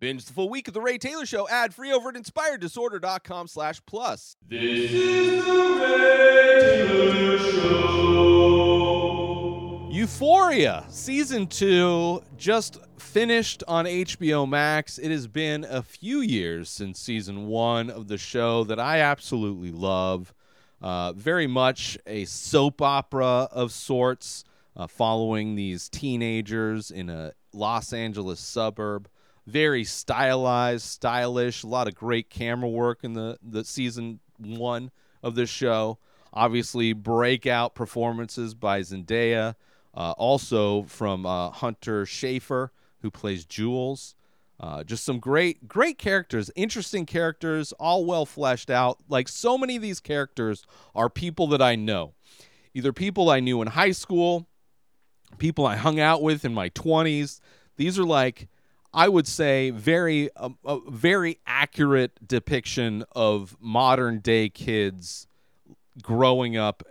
Binge the full week of The Ray Taylor Show ad free over at inspireddisorder.com slash plus. This is the Ray Taylor Show. Euphoria season two just finished on HBO Max. It has been a few years since season one of the show that I absolutely love. Uh, very much a soap opera of sorts, uh, following these teenagers in a Los Angeles suburb. Very stylized, stylish, a lot of great camera work in the, the season one of this show. Obviously, breakout performances by Zendaya. Uh, also from uh, Hunter Schafer, who plays Jules. Uh, just some great, great characters, interesting characters, all well fleshed out. Like so many of these characters are people that I know, either people I knew in high school, people I hung out with in my twenties. These are like, I would say, very, um, a very accurate depiction of modern day kids growing up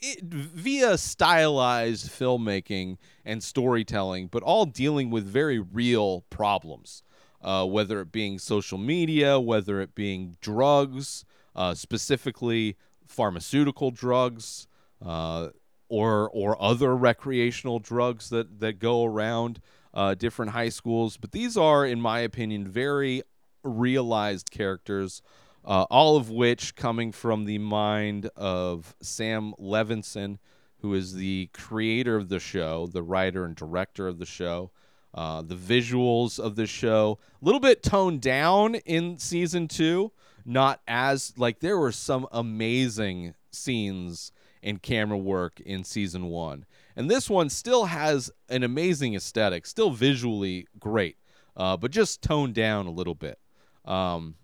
it, via stylized filmmaking and storytelling, but all dealing with very real problems, uh, whether it being social media, whether it being drugs, uh, specifically pharmaceutical drugs, uh, or or other recreational drugs that that go around uh, different high schools. But these are, in my opinion, very realized characters uh, all of which coming from the mind of Sam Levinson, who is the creator of the show, the writer and director of the show. Uh, the visuals of the show, a little bit toned down in season two, not as like there were some amazing scenes and camera work in season one. And this one still has an amazing aesthetic, still visually great, uh, but just toned down a little bit. Um,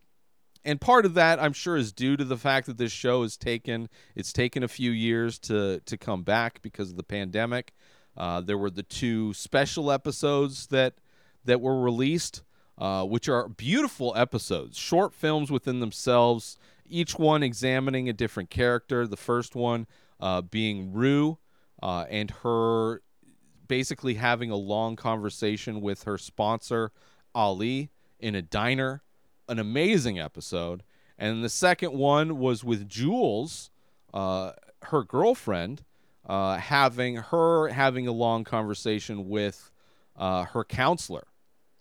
and part of that I'm sure is due to the fact that this show has taken it's taken a few years to to come back because of the pandemic. Uh, there were the two special episodes that that were released, uh, which are beautiful episodes, short films within themselves, each one examining a different character. The first one uh, being Rue uh, and her basically having a long conversation with her sponsor Ali in a diner an amazing episode. And the second one was with Jules, uh, her girlfriend, uh, having her having a long conversation with uh, her counselor,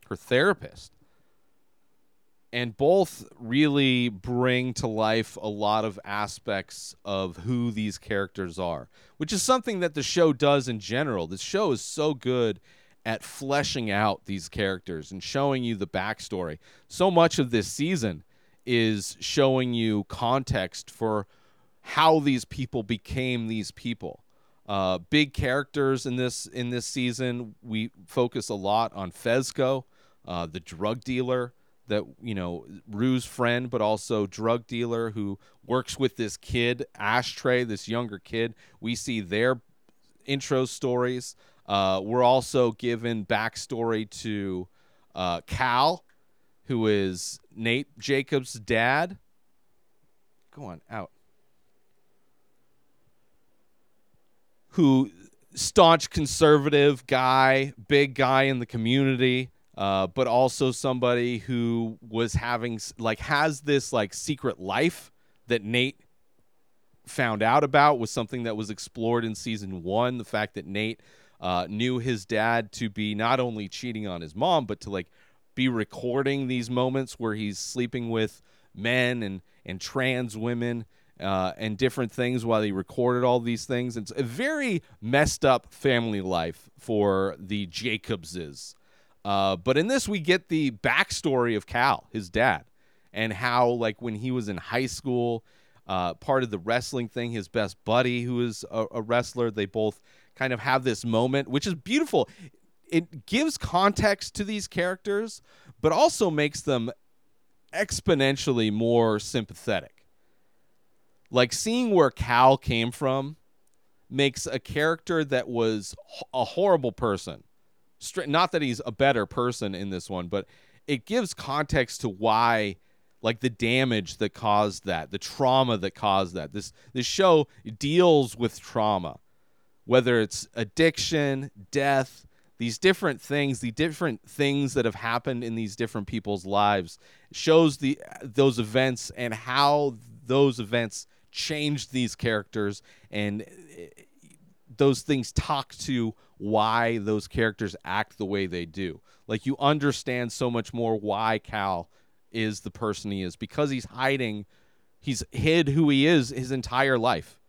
her therapist. And both really bring to life a lot of aspects of who these characters are, which is something that the show does in general. The show is so good at fleshing out these characters and showing you the backstory. So much of this season is showing you context for how these people became these people. Uh, big characters in this in this season. We focus a lot on Fezco, uh, the drug dealer that you know Rue's friend, but also drug dealer who works with this kid Ashtray, this younger kid. We see their intro stories. Uh, we're also given backstory to uh, Cal, who is Nate Jacobs' dad. Go on out. Who staunch conservative guy, big guy in the community, uh, but also somebody who was having like has this like secret life that Nate found out about was something that was explored in season one. The fact that Nate uh, knew his dad to be not only cheating on his mom, but to like be recording these moments where he's sleeping with men and and trans women uh, and different things while he recorded all these things. It's a very messed up family life for the Jacobses. Uh, but in this, we get the backstory of Cal, his dad, and how like when he was in high school, uh, part of the wrestling thing, his best buddy who is a, a wrestler, they both kind of have this moment, which is beautiful. It gives context to these characters, but also makes them exponentially more sympathetic. Like seeing where Cal came from makes a character that was a horrible person. Not that he's a better person in this one, but it gives context to why like the damage that caused that, the trauma that caused that. This this show deals with trauma whether it's addiction, death, these different things, the different things that have happened in these different people's lives shows the those events and how those events changed these characters and those things talk to why those characters act the way they do. Like you understand so much more why Cal is the person he is because he's hiding he's hid who he is his entire life.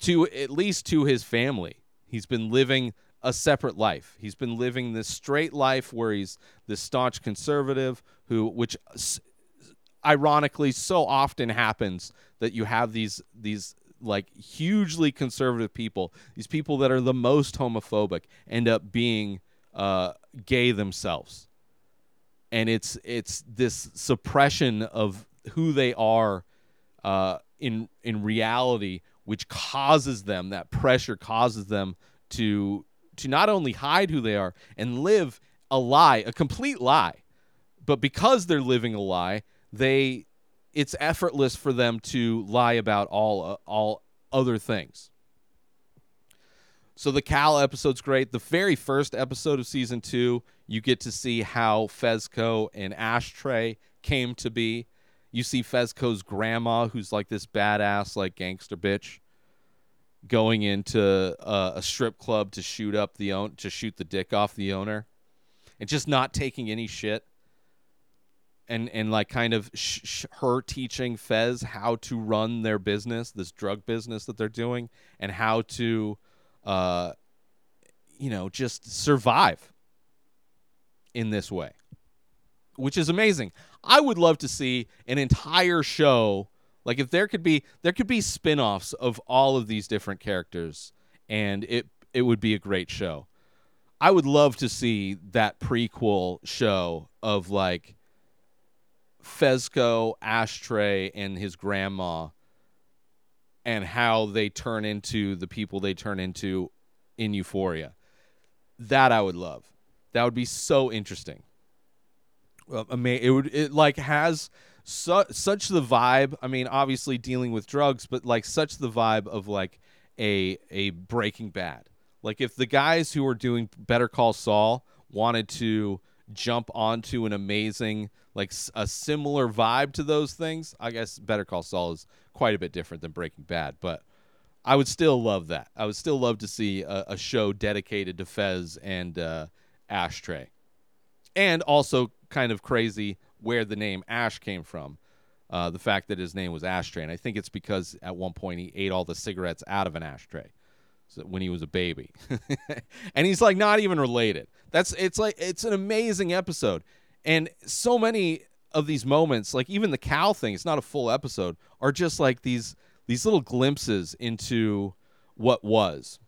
To at least to his family. He's been living a separate life. He's been living this straight life where he's this staunch conservative who which ironically so often happens that you have these these like hugely conservative people, these people that are the most homophobic end up being uh, gay themselves. And it's it's this suppression of who they are uh, in in reality, which causes them that pressure causes them to to not only hide who they are and live a lie, a complete lie, but because they're living a lie, they it's effortless for them to lie about all uh, all other things. So the Cal episode's great. The very first episode of season two, you get to see how Fezco and Ashtray came to be. You see Fezco's grandma, who's like this badass, like gangster bitch, going into uh, a strip club to shoot up the own to shoot the dick off the owner, and just not taking any shit and and like kind of sh- sh- her teaching Fez how to run their business, this drug business that they're doing, and how to, uh, you know, just survive in this way, which is amazing. I would love to see an entire show. Like if there could be there could be spin-offs of all of these different characters and it it would be a great show. I would love to see that prequel show of like Fezco, Ashtray, and his grandma, and how they turn into the people they turn into in Euphoria. That I would love. That would be so interesting. Well, I mean, it would it like has su- such the vibe. I mean, obviously dealing with drugs, but like such the vibe of like a a Breaking Bad. Like if the guys who are doing Better Call Saul wanted to jump onto an amazing like a similar vibe to those things, I guess Better Call Saul is quite a bit different than Breaking Bad, but I would still love that. I would still love to see a, a show dedicated to Fez and uh, Ashtray, and also kind of crazy where the name Ash came from. Uh, the fact that his name was Ashtray, and I think it's because at one point he ate all the cigarettes out of an ashtray when he was a baby, and he's like not even related. That's it's like it's an amazing episode, and so many of these moments, like even the cow thing, it's not a full episode, are just like these these little glimpses into what was.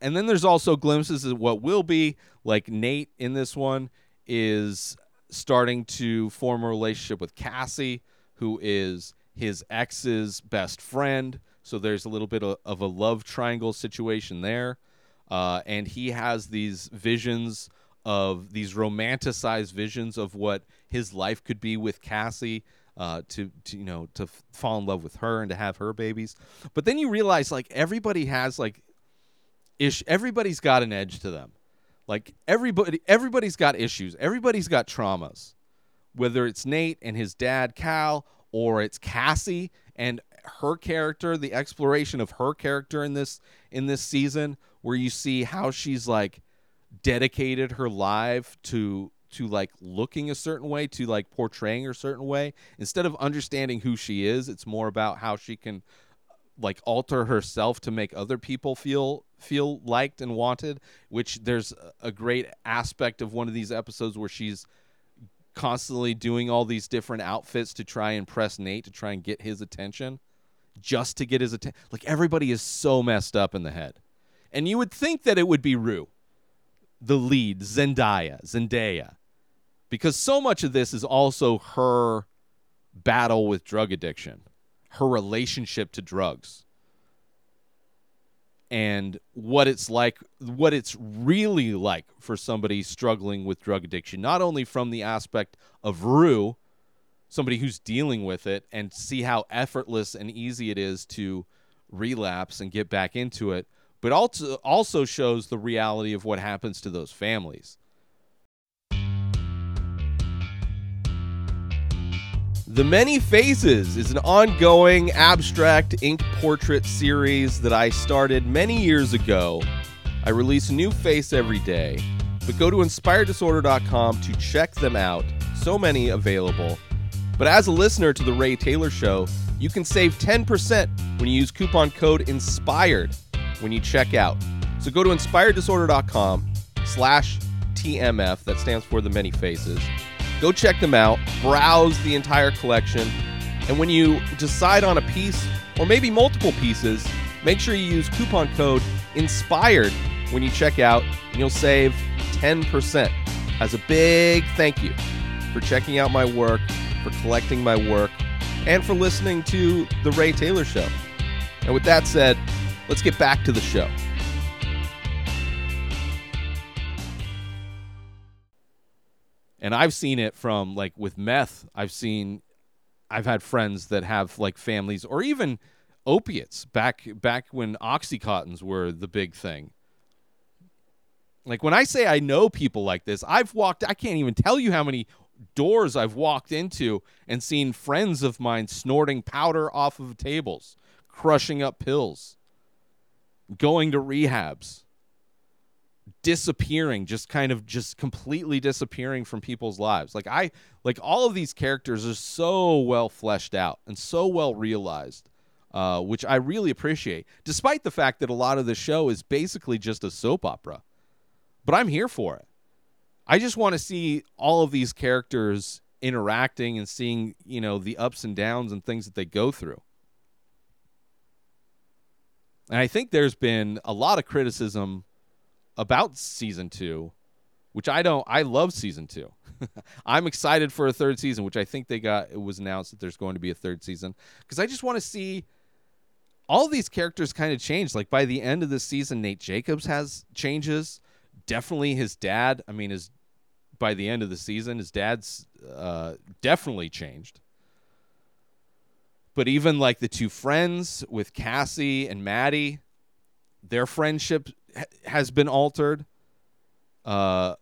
And then there's also glimpses of what will be. Like Nate in this one is starting to form a relationship with Cassie, who is his ex's best friend. So there's a little bit of, of a love triangle situation there. Uh, and he has these visions of these romanticized visions of what his life could be with Cassie. Uh, to, to you know to f- fall in love with her and to have her babies, but then you realize like everybody has like ish everybody's got an edge to them. Like everybody everybody's got issues. Everybody's got traumas. Whether it's nate and his dad cal or it's cassie and her character the exploration of her character in this in this season where you see how she's like dedicated her life to to like looking a certain way to like portraying her certain way. Instead of understanding who she is it's more about how she can like alter herself to make other people feel feel liked and wanted which there's a great aspect of one of these episodes where she's constantly doing all these different outfits to try and press Nate to try and get his attention just to get his attention like everybody is so messed up in the head. And you would think that it would be Rue the lead Zendaya Zendaya. Because so much of this is also her battle with drug addiction her relationship to drugs and what it's like what it's really like for somebody struggling with drug addiction not only from the aspect of Rue somebody who's dealing with it and see how effortless and easy it is to relapse and get back into it but also also shows the reality of what happens to those families. The Many Faces is an ongoing abstract ink portrait series that I started many years ago. I release a new face every day, but go to inspireddisorder.com to check them out. So many available. But as a listener to The Ray Taylor Show, you can save 10% when you use coupon code INSPIRED when you check out. So go to inspireddisorder.com slash TMF, that stands for The Many Faces. Go check them out, browse the entire collection, and when you decide on a piece or maybe multiple pieces, make sure you use coupon code INSPIRED when you check out, and you'll save 10% as a big thank you for checking out my work, for collecting my work, and for listening to The Ray Taylor Show. And with that said, let's get back to the show. And I've seen it from like with meth, I've seen I've had friends that have like families or even opiates back back when oxycontins were the big thing. Like when I say I know people like this, I've walked I can't even tell you how many doors I've walked into and seen friends of mine snorting powder off of tables, crushing up pills, going to rehabs, disappearing, just kind of just completely disappearing from people's lives. Like I like all of these characters are so well fleshed out and so well realized. Uh, which I really appreciate, despite the fact that a lot of the show is basically just a soap opera. But I'm here for it. I just want to see all of these characters interacting and seeing, you know, the ups and downs and things that they go through. And I think there's been a lot of criticism about season 2, which I don't I love season 2. I'm excited for a third season, which I think they got it was announced that there's going to be a third season because I just want to see all these characters kind of change. Like by the end of the season, Nate Jacobs has changes. Definitely his dad. I mean, his by the end of the season, his dad's uh, definitely changed. But even like the two friends with Cassie and Maddie, their friendship ha- has been altered. Uh,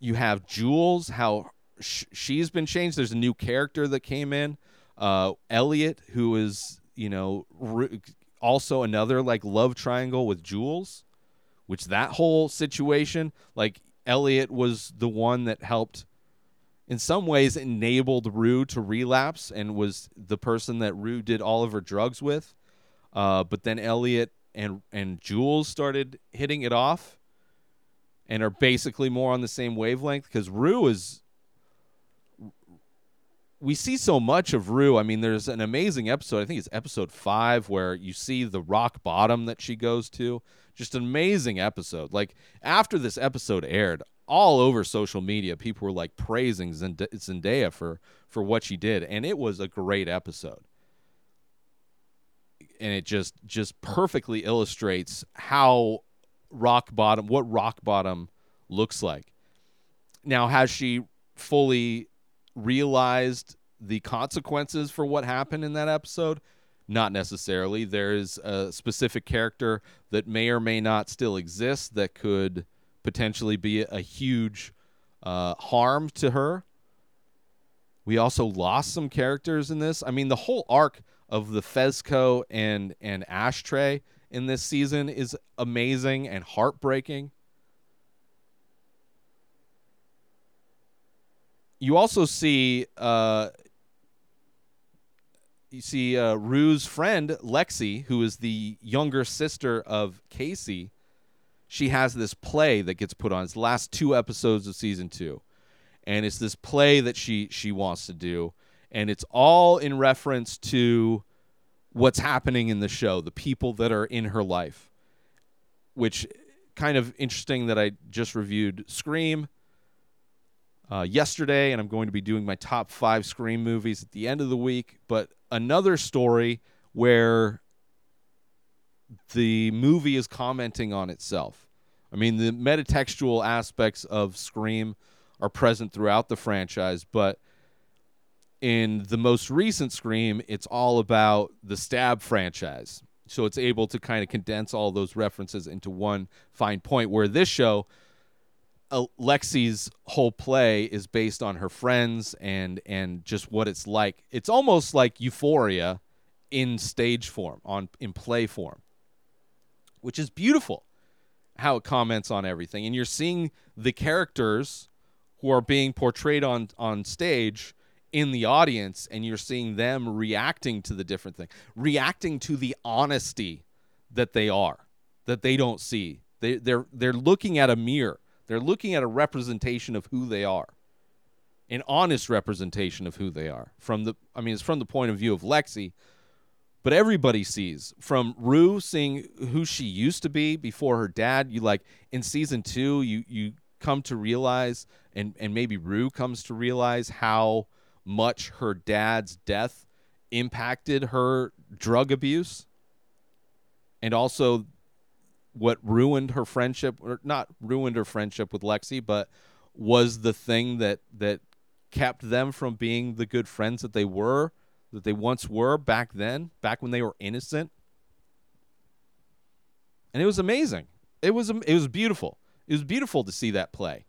you have Jules, how sh- she's been changed. There's a new character that came in, uh, Elliot, who is you know re- also another like love triangle with Jules, which that whole situation, like Elliot was the one that helped in some ways enabled Rue to relapse and was the person that Rue did all of her drugs with. Uh, but then Elliot and and Jules started hitting it off and are basically more on the same wavelength because Rue is we see so much of Rue. I mean, there's an amazing episode. I think it's episode five where you see the rock bottom that she goes to. Just an amazing episode. Like after this episode aired, all over social media, people were like praising Zend- Zendaya for for what she did, and it was a great episode. And it just just perfectly illustrates how rock bottom, what rock bottom looks like. Now, has she fully realized the consequences for what happened in that episode? Not necessarily. There is a specific character that may or may not still exist that could potentially be a huge uh, harm to her. We also lost some characters in this. I mean, the whole arc of the Fezco and and Ashtray in this season is amazing and heartbreaking. You also see uh, you see uh, Rue's friend Lexi, who is the younger sister of Casey. She has this play that gets put on. It's last two episodes of season two, and it's this play that she she wants to do, and it's all in reference to what's happening in the show, the people that are in her life. Which kind of interesting that I just reviewed Scream uh, yesterday, and I'm going to be doing my top five Scream movies at the end of the week. But another story where the movie is commenting on itself. I mean, the metatextual aspects of Scream are present throughout the franchise, but in the most recent Scream, it's all about the Stab franchise so it's able to kind of condense all those references into one fine point. Where this show, Lexi's whole play is based on her friends and and just what it's like. It's almost like Euphoria in stage form, on in play form, which is beautiful. How it comments on everything, and you're seeing the characters who are being portrayed on on stage in the audience and you're seeing them reacting to the different thing reacting to the honesty that they are that they don't see. They they're they're looking at a mirror. They're looking at a representation of who they are an honest representation of who they are from the i mean it's from the point of view of lexi but everybody sees from rue seeing who she used to be before her dad you like in season two you you come to realize and and maybe rue comes to realize how much her dad's death impacted her drug abuse and also what ruined her friendship or not ruined her friendship with Lexi but was the thing that that kept them from being the good friends that they were that they once were back then back when they were innocent and it was amazing it was it was beautiful it was beautiful to see that play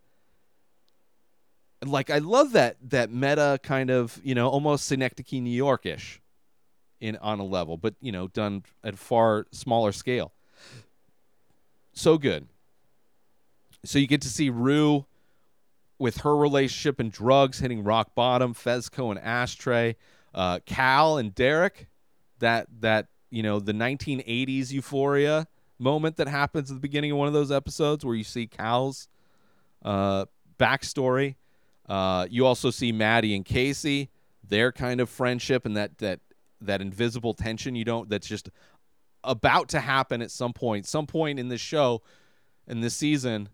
like I love that that meta kind of you know almost Synecdoche, New York-ish, in on a level, but you know done at far smaller scale. So good. So you get to see Rue with her relationship and drugs hitting rock bottom. Fezco and Ashtray, uh, Cal and Derek, that that you know the 1980s euphoria moment that happens at the beginning of one of those episodes where you see Cal's uh, backstory uh, you also see Maddie and Casey, their kind of friendship and that that that invisible tension you don't that's just about to happen at some point, some point in this show, in this season,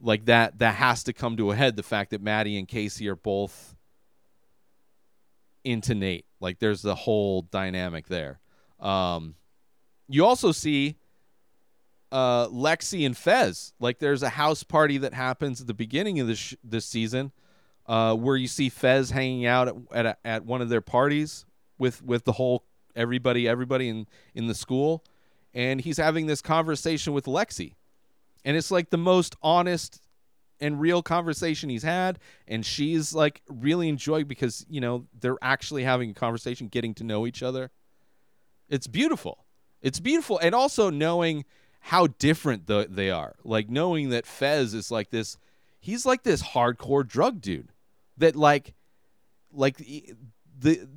like that that has to come to a head. The fact that Maddie and Casey are both into Nate, like there's the whole dynamic there. Um, you also see uh, Lexi and Fez. Like there's a house party that happens at the beginning of this sh- this season uh, where you see Fez hanging out at at, a, at, one of their parties with with the whole everybody everybody in in the school, and he's having this conversation with Lexi, and it's like the most honest and real conversation he's had, and she's like really enjoying because you know they're actually having a conversation, getting to know each other. It's beautiful. It's beautiful, and also knowing how different the, they are. Like knowing that Fez is like this he's like this hardcore drug dude that like like the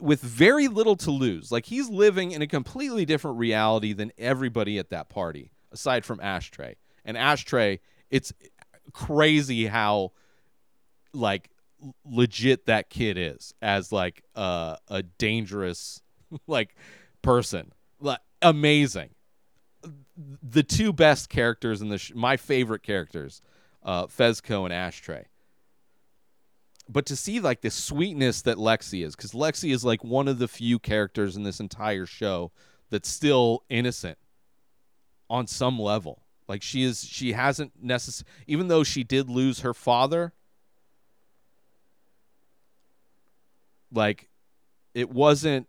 with very little to lose. Like he's living in a completely different reality than everybody at that party, aside from Ashtray. And Ashtray, it's crazy how like legit that kid is as like uh, a dangerous like person. Like amazing. The two best characters in the sh- my favorite characters, uh, Fezco and Ashtray but to see like the sweetness that Lexi is, because Lexi is like one of the few characters in this entire show that's still innocent on some level. Like she is, she hasn't necessarily, even though she did lose her father, like it wasn't,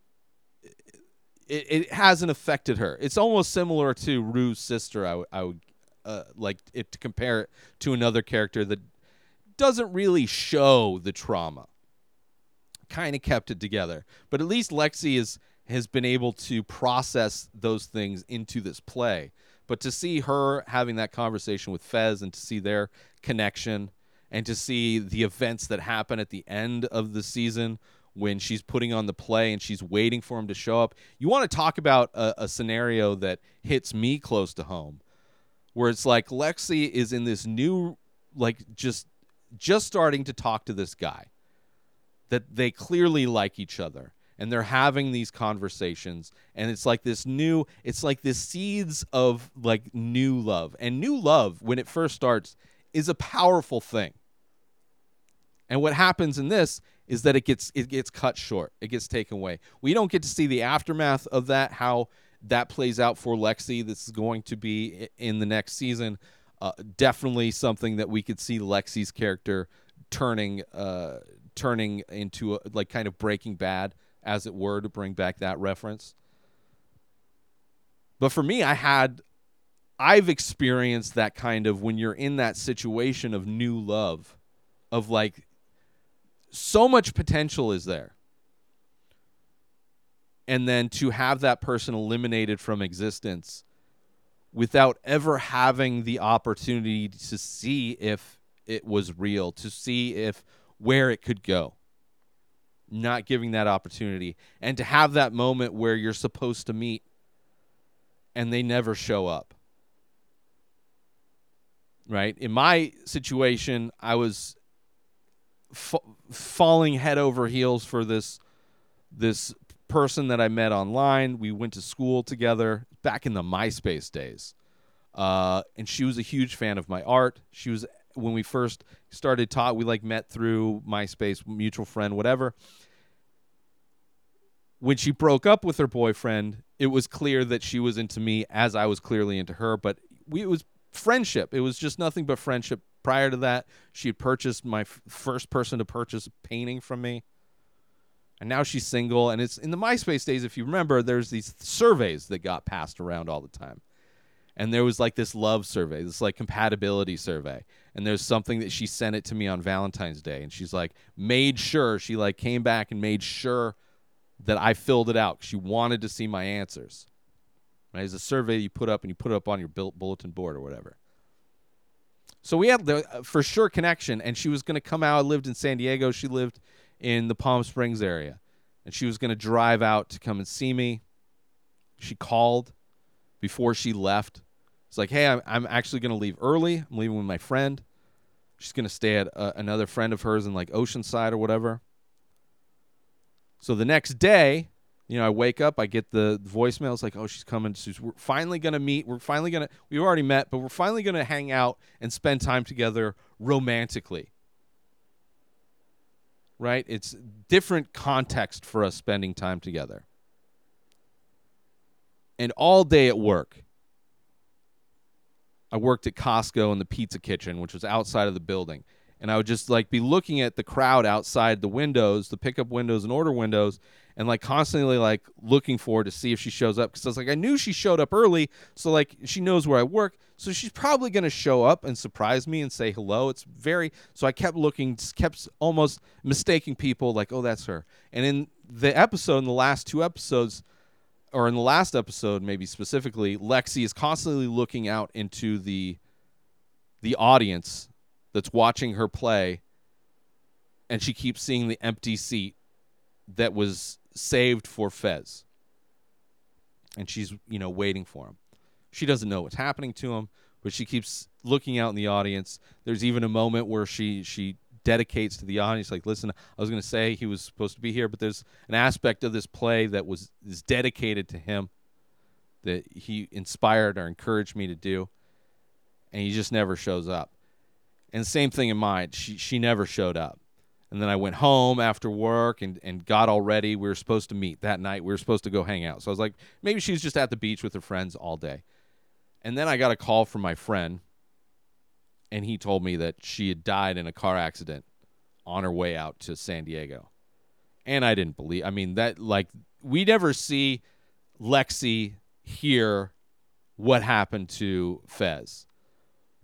it, it hasn't affected her. It's almost similar to Rue's sister. I, I would uh, like it to compare it to another character that doesn't really show the trauma. Kind of kept it together. But at least Lexi is has been able to process those things into this play. But to see her having that conversation with Fez and to see their connection and to see the events that happen at the end of the season when she's putting on the play and she's waiting for him to show up. You want to talk about a, a scenario that hits me close to home where it's like Lexi is in this new like just just starting to talk to this guy that they clearly like each other and they're having these conversations and it's like this new it's like the seeds of like new love. And new love when it first starts is a powerful thing. And what happens in this is that it gets it gets cut short. It gets taken away. We don't get to see the aftermath of that how that plays out for lexi. This is going to be in the next season uh, definitely something that we could see Lexi's character turning uh, turning into a, like kind of Breaking Bad, as it were, to bring back that reference. But for me, I had I've experienced that kind of when you're in that situation of new love, of like so much potential is there. And then to have that person eliminated from existence without ever having the opportunity to see if it was real, to see if where it could go. Not giving that opportunity. And to have that moment where you're supposed to meet and they never show up. Right? In my situation, I was fa- falling head over heels for this this person that I met online. We went to school together back in the MySpace days. Uh, and she was a huge fan of my art. She was when we first started talk we like met through MySpace, mutual friend, whatever. When she broke up with her boyfriend, it was clear that she was into me as I was clearly into her, but we, it was friendship. It was just nothing but friendship. Prior to that, she had purchased my f- first person to purchase a painting from me. And now she's single and it's in the MySpace days if you remember there's these surveys that got passed around all the time. And there was like this love survey, this like compatibility survey. And there's something that she sent it to me on Valentine's Day and she's like made sure she like came back and made sure that I filled it out. She wanted to see my answers. Right? It's a survey you put up and you put it up on your bulletin board or whatever. So we had the uh, for sure connection, and she was going to come out. I lived in San Diego. She lived in the Palm Springs area, and she was going to drive out to come and see me. She called before she left. It's like, hey, I'm, I'm actually going to leave early. I'm leaving with my friend. She's going to stay at uh, another friend of hers in like Oceanside or whatever. So the next day, you know, I wake up, I get the voicemail. It's like, oh, she's coming. She's, we're finally going to meet. We're finally going to, we've already met, but we're finally going to hang out and spend time together romantically. Right? It's different context for us spending time together. And all day at work, I worked at Costco in the pizza kitchen, which was outside of the building and I would just like be looking at the crowd outside the windows, the pickup windows and order windows, and like constantly like looking for to see if she shows up because I was like I knew she showed up early, so like she knows where I work, so she's probably gonna show up and surprise me and say hello. It's very so I kept looking, kept almost mistaking people like oh that's her, and in the episode in the last two episodes. Or in the last episode, maybe specifically, Lexi is constantly looking out into the the audience that's watching her play and she keeps seeing the empty seat that was saved for Fez. And she's, you know, waiting for him. She doesn't know what's happening to him, but she keeps looking out in the audience. There's even a moment where she she dedicates to the audience like, "Listen, I was going to say he was supposed to be here, but there's an aspect of this play that was is dedicated to him that he inspired or encouraged me to do." And he just never shows up. And same thing in mine. She she never showed up. And then I went home after work and, and got all ready. We were supposed to meet that night. We were supposed to go hang out. So I was like, maybe she's just at the beach with her friends all day. And then I got a call from my friend, and he told me that she had died in a car accident on her way out to San Diego. And I didn't believe. I mean that like we never see Lexi hear what happened to Fez.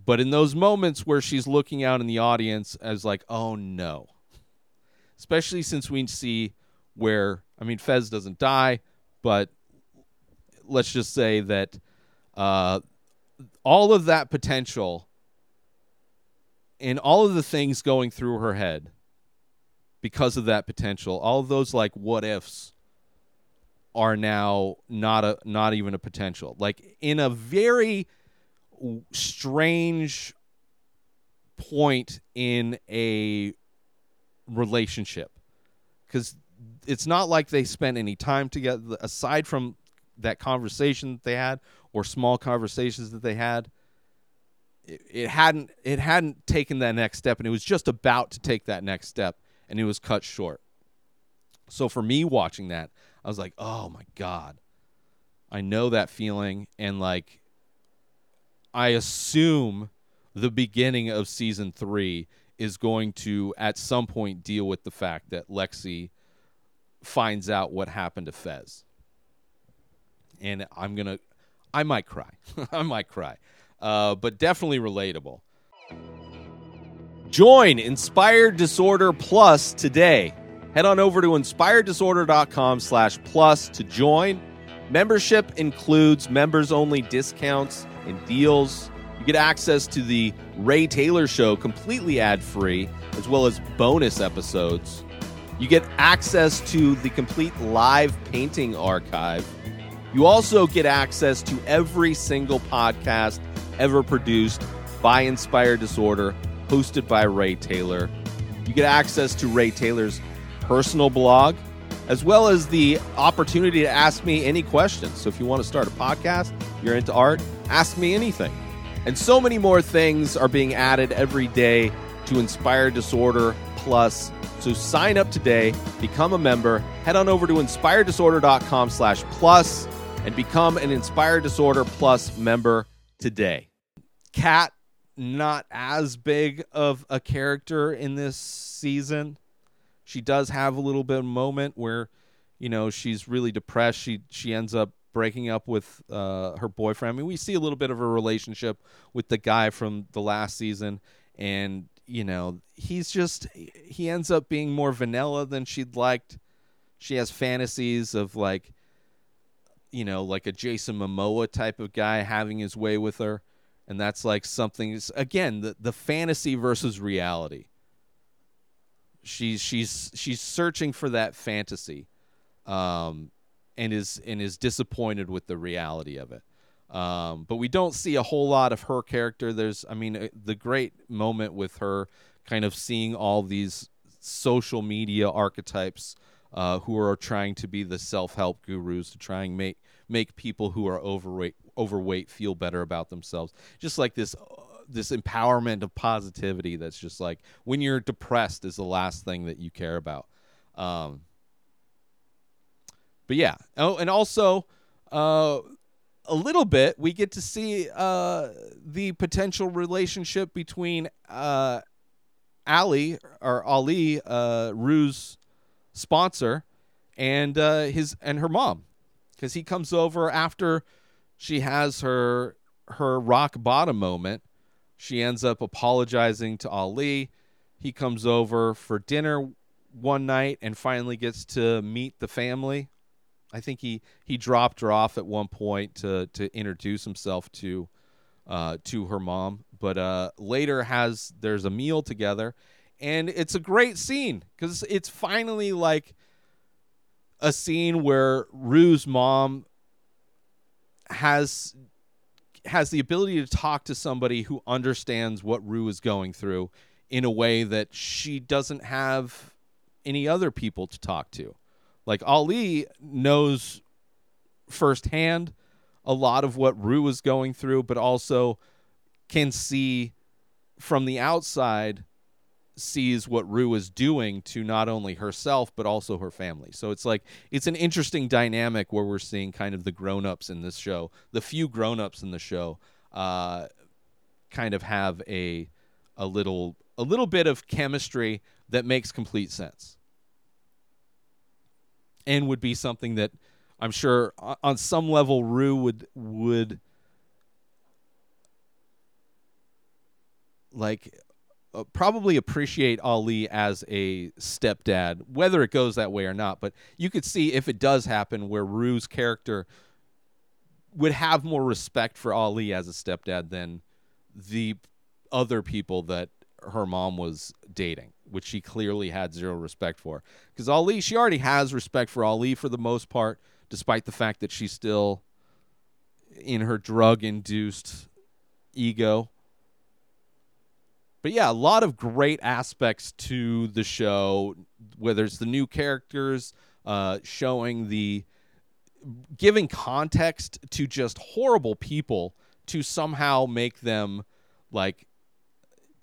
But in those moments where she's looking out in the audience as like, oh no. Especially since we see where I mean Fez doesn't die, but let's just say that uh, all of that potential and all of the things going through her head because of that potential, all of those like what ifs are now not a not even a potential. Like in a very strange point in a relationship. Because it's not like they spent any time together aside from that conversation that they had or small conversations that they had it, it hadn't it hadn't taken that next step and it was just about to take that next step and it was cut short. So for me watching that i was like oh my god. I know that feeling and like I assume the beginning of season three is going to at some point deal with the fact that Lexi finds out what happened to Fez. And I'm gonna I might cry. I might cry. Uh, but definitely relatable. Join Inspired Disorder Plus today. Head on over to inspireddisorder.com slash plus to join. Membership includes members only discounts and deals. You get access to the Ray Taylor Show completely ad free, as well as bonus episodes. You get access to the complete live painting archive. You also get access to every single podcast ever produced by Inspired Disorder, hosted by Ray Taylor. You get access to Ray Taylor's personal blog, as well as the opportunity to ask me any questions. So if you want to start a podcast, you're into art, ask me anything. And so many more things are being added every day to Inspired Disorder Plus. So sign up today, become a member, head on over to inspireddisorder.com slash plus and become an Inspired Disorder Plus member today. Cat, not as big of a character in this season. She does have a little bit of moment where, you know, she's really depressed. She she ends up breaking up with uh, her boyfriend. I mean, we see a little bit of a relationship with the guy from the last season, and you know, he's just he ends up being more vanilla than she'd liked. She has fantasies of like, you know, like a Jason Momoa type of guy having his way with her, and that's like something. Again, the the fantasy versus reality. She's she's she's searching for that fantasy, um, and is and is disappointed with the reality of it. Um, but we don't see a whole lot of her character. There's, I mean, uh, the great moment with her kind of seeing all these social media archetypes uh, who are trying to be the self-help gurus to try and make make people who are overweight overweight feel better about themselves. Just like this uh, this empowerment of positivity that's just like when you're depressed is the last thing that you care about. Um, but yeah. Oh, and also uh, a little bit we get to see uh, the potential relationship between uh, Ali or Ali, uh, Rue's sponsor, and uh, his and her mom, because he comes over after she has her her rock bottom moment. She ends up apologizing to Ali. He comes over for dinner one night and finally gets to meet the family. I think he he dropped her off at one point to to introduce himself to uh, to her mom, but uh, later has there's a meal together, and it's a great scene because it's finally like a scene where Rue's mom has has the ability to talk to somebody who understands what Rue is going through in a way that she doesn't have any other people to talk to. Like Ali knows firsthand a lot of what Rue is going through, but also can see from the outside sees what Rue is doing to not only herself but also her family. So it's like it's an interesting dynamic where we're seeing kind of the grown-ups in this show, the few grown-ups in the show, uh, kind of have a a little a little bit of chemistry that makes complete sense. And would be something that I'm sure on some level Rue would would like uh, probably appreciate Ali as a stepdad, whether it goes that way or not. But you could see if it does happen, where Rue's character would have more respect for Ali as a stepdad than the other people that her mom was dating, which she clearly had zero respect for. Because Ali, she already has respect for Ali for the most part, despite the fact that she's still in her drug induced ego but yeah, a lot of great aspects to the show, whether it's the new characters, uh, showing the giving context to just horrible people to somehow make them like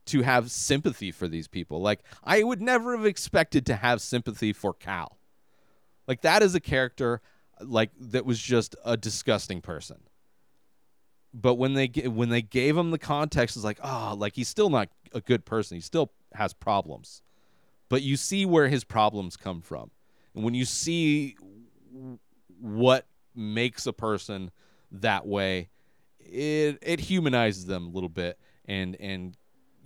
to have sympathy for these people. Like I would never have expected to have sympathy for Cal. Like that is a character like that was just a disgusting person but when they when they gave him the context, it's like, oh, like he's still not a good person. He still has problems, but you see where his problems come from, and when you see what makes a person that way, it it humanizes them a little bit, and and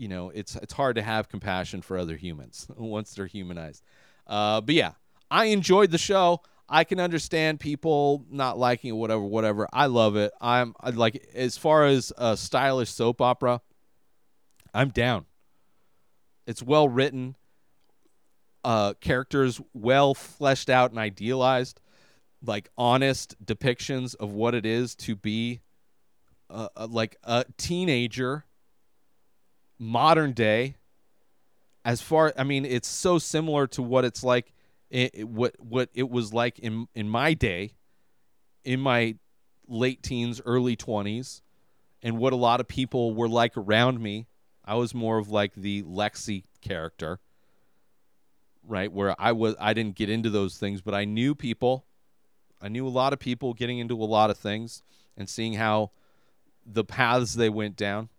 you know it's it's hard to have compassion for other humans once they're humanized. Uh, but yeah, I enjoyed the show. I can understand people not liking it, whatever, whatever. I love it. I'm I like as far as a stylish soap opera. I'm down. It's well written. Uh, characters well fleshed out and idealized, like honest depictions of what it is to be, uh, uh, like a teenager. Modern day. As far, I mean, it's so similar to what it's like it, it- what what it was like in in my day, in my late teens, early twenties, and what a lot of people were like around me. I was more of like the Lexi character, right? Where I was, I didn't get into those things, but I knew people. I knew a lot of people getting into a lot of things and seeing how the paths they went down.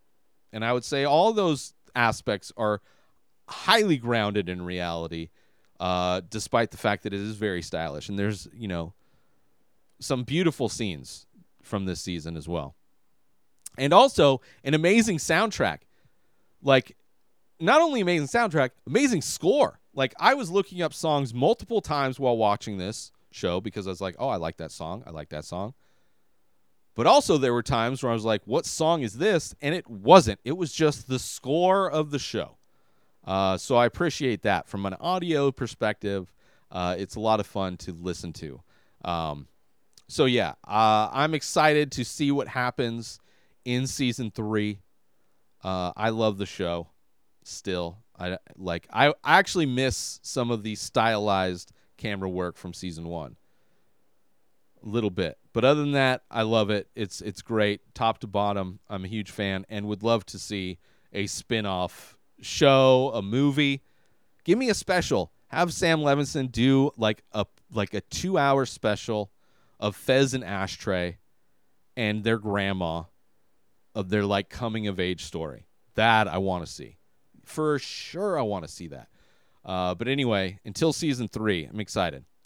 And I would say all those aspects are highly grounded in reality uh, despite the fact that it is very stylish. And there's, you know, some beautiful scenes from this season as well. And also an amazing soundtrack. Like, not only amazing soundtrack, amazing score. Like, I was looking up songs multiple times while watching this show because I was like, oh, I like that song. I like that song. But also, there were times where I was like, what song is this? And it wasn't. It was just the score of the show. Uh, so I appreciate that from an audio perspective. Uh, it's a lot of fun to listen to. Um, so yeah, uh, I'm excited to see what happens in season three. Uh, I love the show still. I like. I, I actually miss some of the stylized camera work from season one. Little bit, but other than that, I love it. It's it's great, top to bottom. I'm a huge fan, and would love to see a spin-off show, a movie. Give me a special. Have Sam Levinson do like a like a two hour special of Fez and Ashtray and their grandma of their like coming of age story. That I want to see. For sure I want to see that. Uh, but anyway, until season three, I'm excited.